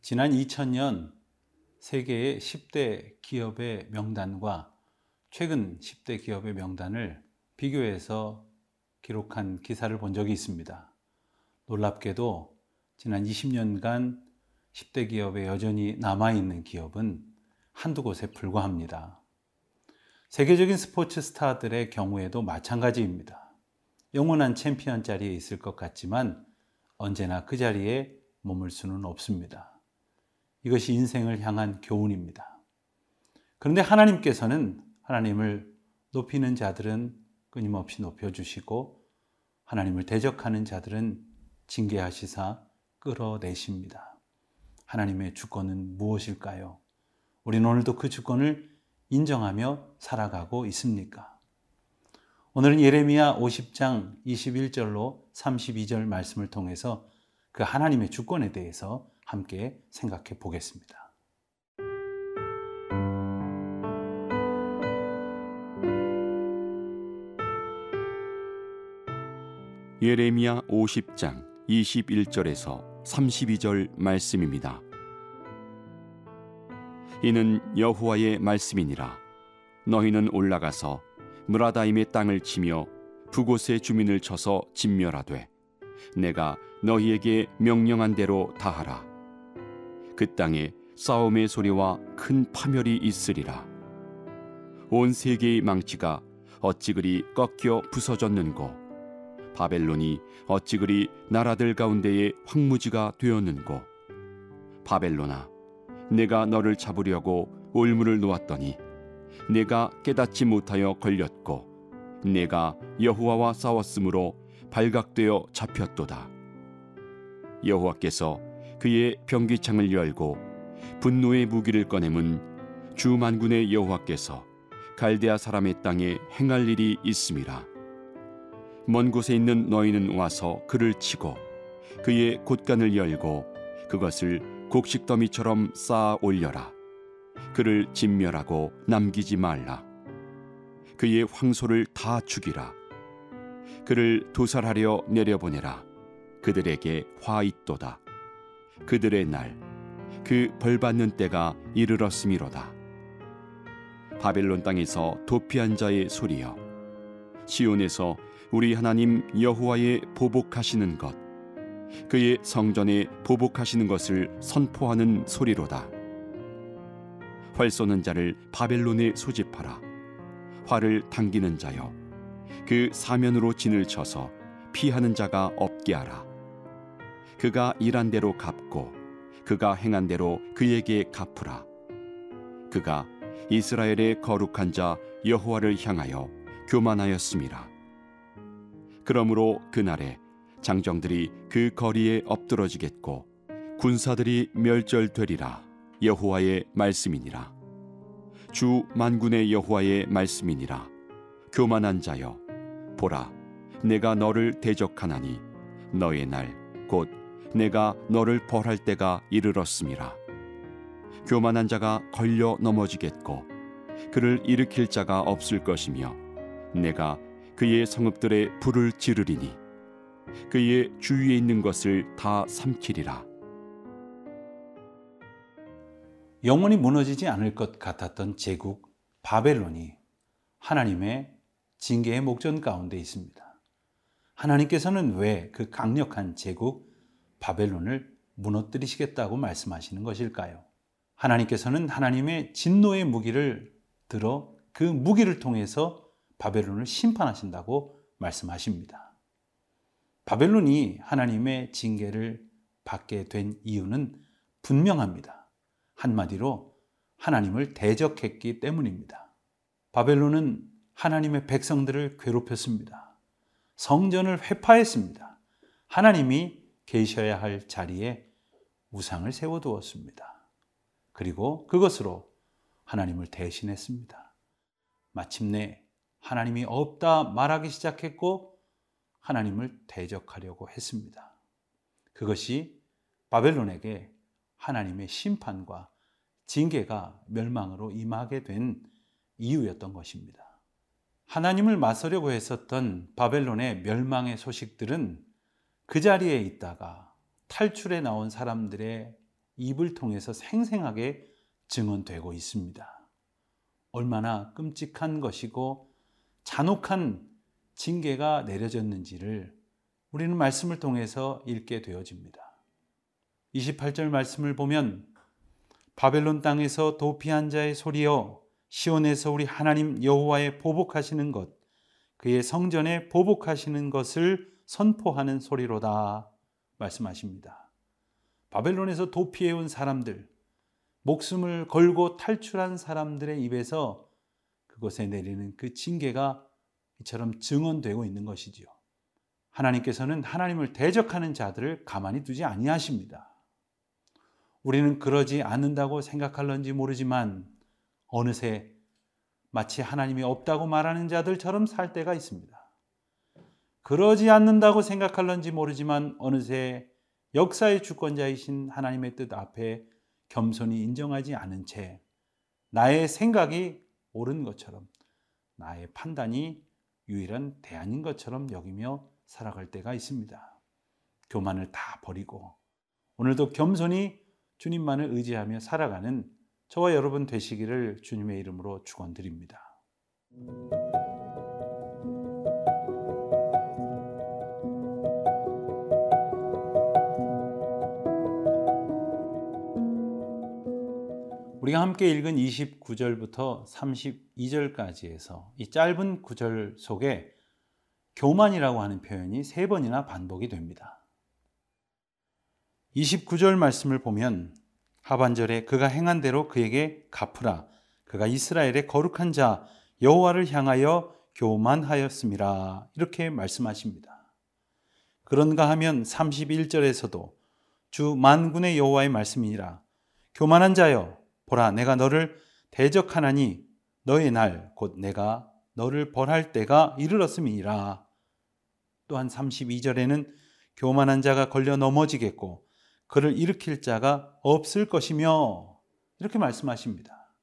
지난 2000년 세계의 10대 기업의 명단과 최근 10대 기업의 명단을 비교해서 기록한 기사를 본 적이 있습니다. 놀랍게도 지난 20년간 10대 기업에 여전히 남아있는 기업은 한두 곳에 불과합니다. 세계적인 스포츠 스타들의 경우에도 마찬가지입니다. 영원한 챔피언 자리에 있을 것 같지만 언제나 그 자리에 머물 수는 없습니다. 이것이 인생을 향한 교훈입니다. 그런데 하나님께서는 하나님을 높이는 자들은 끊임없이 높여주시고 하나님을 대적하는 자들은 징계하시사 끌어내십니다. 하나님의 주권은 무엇일까요? 우리는 오늘도 그 주권을 인정하며 살아가고 있습니까? 오늘은 예레미야 50장 21절로 32절 말씀을 통해서 그 하나님의 주권에 대해서 함께 생각해 보겠습니다. 예레미야 50장 21절에서 32절 말씀입니다. 이는 여호와의 말씀이니라 너희는 올라가서 무라다임의 땅을 치며 부곳의 주민을 쳐서 진멸하되 내가 너희에게 명령한 대로 다하라 그 땅에 싸움의 소리와 큰 파멸이 있으리라. 온 세계의 망치가 어찌 그리 꺾여 부서졌는고 바벨론이 어찌 그리 나라들 가운데에 황무지가 되었는고 바벨론아 내가 너를 잡으려고 올무를 놓았더니 내가 깨닫지 못하여 걸렸고 내가 여호와와 싸웠으므로 발각되어 잡혔도다. 여호와께서 그의 병기창을 열고 분노의 무기를 꺼내문 주 만군의 여호와께서 갈대아 사람의 땅에 행할 일이 있음이라 먼 곳에 있는 너희는 와서 그를 치고 그의 곳간을 열고 그것을 곡식 더미처럼 쌓아 올려라. 그를 진멸하고 남기지 말라. 그의 황소를 다 죽이라. 그를 도살하려 내려보내라. 그들에게 화 있도다. 그들의 날, 그 벌받는 때가 이르렀음이로다. 바벨론 땅에서 도피한 자의 소리여, 시온에서 우리 하나님 여호와의 보복하시는 것 그의 성전에 보복하시는 것을 선포하는 소리로다. 활 쏘는 자를 바벨론에 소집하라. 활을 당기는 자여 그 사면으로 진을 쳐서 피하는 자가 없게 하라 그가 일한 대로 갚고 그가 행한 대로 그에게 갚으라. 그가 이스라엘의 거룩한 자 여호와를 향하여 교만하였음이라 그러므로 그날에 장정들이 그 거리에 엎드러지겠고 군사들이 멸절되리라 여호와의 말씀이니라. 주 만군의 여호와의 말씀이니라. 교만한 자여 보라 내가 너를 대적하나니 너의 날 곧 내가 너를 벌할 때가 이르렀음이라 교만한 자가 걸려 넘어지겠고 그를 일으킬 자가 없을 것이며 내가 그의 성읍들의 불을 지르리니 그의 주위에 있는 것을 다 삼키리라. 영원히 무너지지 않을 것 같았던 제국 바벨론이 하나님의 징계의 목전 가운데 있습니다. 하나님께서는 왜 그 강력한 제국 바벨론을 무너뜨리시겠다고 말씀하시는 것일까요? 하나님께서는 하나님의 진노의 무기를 들어 그 무기를 통해서 바벨론을 심판하신다고 말씀하십니다. 바벨론이 하나님의 징계를 받게 된 이유는 분명합니다. 한마디로 하나님을 대적했기 때문입니다. 바벨론은 하나님의 백성들을 괴롭혔습니다. 성전을 회파했습니다. 하나님이 계셔야 할 자리에 우상을 세워두었습니다. 그리고 그것으로 하나님을 대신했습니다. 마침내 하나님이 없다 말하기 시작했고 하나님을 대적하려고 했습니다. 그것이 바벨론에게 하나님의 심판과 징계가 멸망으로 임하게 된 이유였던 것입니다. 하나님을 맞서려고 했었던 바벨론의 멸망의 소식들은 그 자리에 있다가 탈출해 나온 사람들의 입을 통해서 생생하게 증언되고 있습니다. 얼마나 끔찍한 것이고 잔혹한 징계가 내려졌는지를 우리는 말씀을 통해서 읽게 되어집니다. 28절 말씀을 보면 바벨론 땅에서 도피한 자의 소리여 시온에서 우리 하나님 여호와의 보복하시는 것 그의 성전에 보복하시는 것을 선포하는 소리로다 말씀하십니다. 바벨론에서 도피해 온 사람들 목숨을 걸고 탈출한 사람들의 입에서 그것에 내리는 그 징계가 이처럼 증언되고 있는 것이지요. 하나님께서는 하나님을 대적하는 자들을 가만히 두지 아니하십니다. 우리는 그러지 않는다고 생각할런지 모르지만 어느새 마치 하나님이 없다고 말하는 자들처럼 살 때가 있습니다. 그러지 않는다고 생각할런지 모르지만 어느새 역사의 주권자이신 하나님의 뜻 앞에 겸손히 인정하지 않은 채 나의 생각이 옳은 것처럼 나의 판단이 유일한 대안인 것처럼 여기며 살아갈 때가 있습니다. 교만을 다 버리고 오늘도 겸손히 주님만을 의지하며 살아가는 저와 여러분 되시기를 주님의 이름으로 축원드립니다. 우리가 함께 읽은 29절부터 32절까지에서 이 짧은 구절 속에 교만이라고 하는 표현이 세 번이나 반복이 됩니다. 29절 말씀을 보면 하반절에 그가 행한 대로 그에게 갚으라. 그가 이스라엘의 거룩한 자 여호와를 향하여 교만하였음이라. 이렇게 말씀하십니다. 그런가 하면 31절에서도 주 만군의 여호와의 말씀이니라. 교만한 자여 보라 내가 너를 대적하나니 너의 날 곧 내가 너를 벌할 때가 이르렀음이니라. 또한 32절에는 교만한 자가 걸려 넘어지겠고 그를 일으킬 자가 없을 것이며 이렇게 말씀하십니다.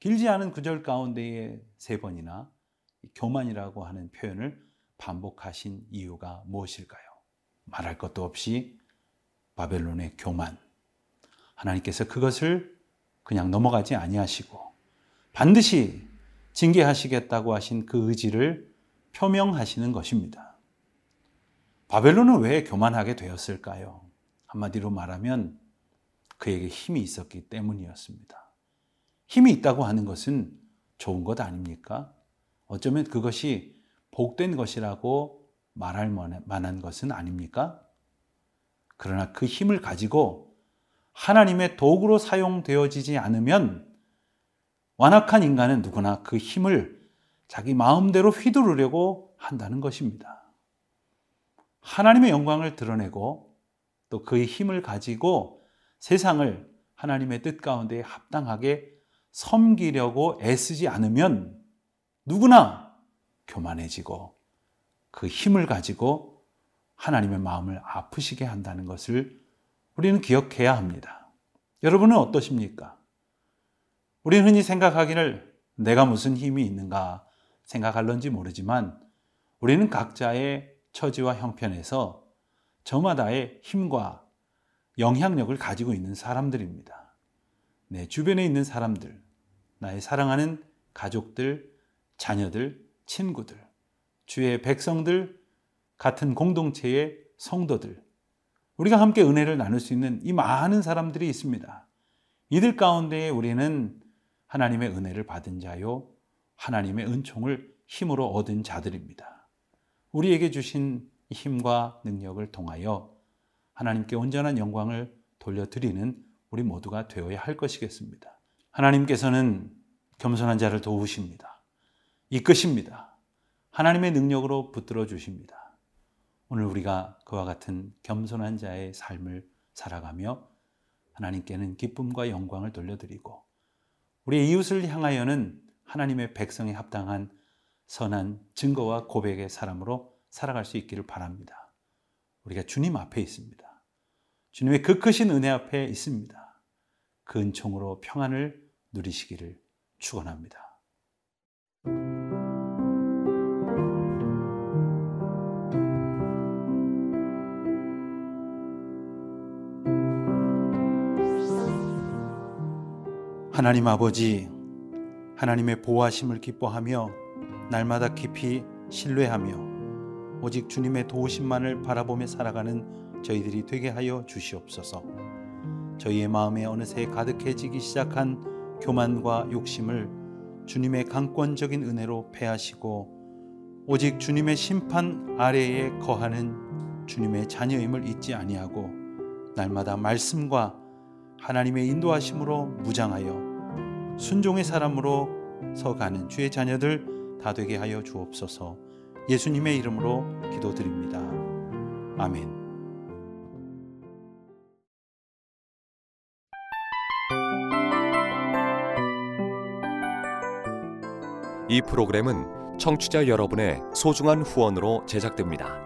길지 않은 구절 가운데에 세 번이나 교만이라고 하는 표현을 반복하신 이유가 무엇일까요? 말할 것도 없이 바벨론의 교만. 하나님께서 그것을 그냥 넘어가지 아니하시고 반드시 징계하시겠다고 하신 그 의지를 표명하시는 것입니다. 바벨론은 왜 교만하게 되었을까요? 한마디로 말하면 그에게 힘이 있었기 때문이었습니다. 힘이 있다고 하는 것은 좋은 것 아닙니까? 어쩌면 그것이 복된 것이라고 말할 만한 것은 아닙니까? 그러나 그 힘을 가지고 하나님의 도구로 사용되어지지 않으면 완악한 인간은 누구나 그 힘을 자기 마음대로 휘두르려고 한다는 것입니다. 하나님의 영광을 드러내고 또 그의 힘을 가지고 세상을 하나님의 뜻 가운데 합당하게 섬기려고 애쓰지 않으면 누구나 교만해지고 그 힘을 가지고 하나님의 마음을 아프시게 한다는 것을 우리는 기억해야 합니다. 여러분은 어떠십니까? 우리는 흔히 생각하기를 내가 무슨 힘이 있는가 생각할런지 모르지만 우리는 각자의 처지와 형편에서 저마다의 힘과 영향력을 가지고 있는 사람들입니다. 내 주변에 있는 사람들, 나의 사랑하는 가족들, 자녀들, 친구들, 주의 백성들, 같은 공동체의 성도들, 우리가 함께 은혜를 나눌 수 있는 이 많은 사람들이 있습니다. 이들 가운데 우리는 하나님의 은혜를 받은 자요, 하나님의 은총을 힘으로 얻은 자들입니다. 우리에게 주신 힘과 능력을 통하여 하나님께 온전한 영광을 돌려드리는 우리 모두가 되어야 할 것이겠습니다. 하나님께서는 겸손한 자를 도우십니다. 이끄십니다. 하나님의 능력으로 붙들어 주십니다. 오늘 우리가 그와 같은 겸손한 자의 삶을 살아가며 하나님께는 기쁨과 영광을 돌려드리고 우리의 이웃을 향하여는 하나님의 백성에 합당한 선한 증거와 고백의 사람으로 살아갈 수 있기를 바랍니다. 우리가 주님 앞에 있습니다. 주님의 그 크신 은혜 앞에 있습니다. 그 은총으로 평안을 누리시기를 축원합니다. 하나님 아버지, 하나님의 보호하심을 기뻐하며 날마다 깊이 신뢰하며 오직 주님의 도우심만을 바라보며 살아가는 저희들이 되게 하여 주시옵소서. 저희의 마음에 어느새 가득해지기 시작한 교만과 욕심을 주님의 강권적인 은혜로 패하시고 오직 주님의 심판 아래에 거하는 주님의 자녀임을 잊지 아니하고 날마다 말씀과 하나님의 인도하심으로 무장하여 순종의 사람으로 서가는 주의 자녀들 다 되게 하여 주옵소서. 예수님의 이름으로 기도드립니다. 아멘. 이 프로그램은 청취자 여러분의 소중한 후원으로 제작됩니다.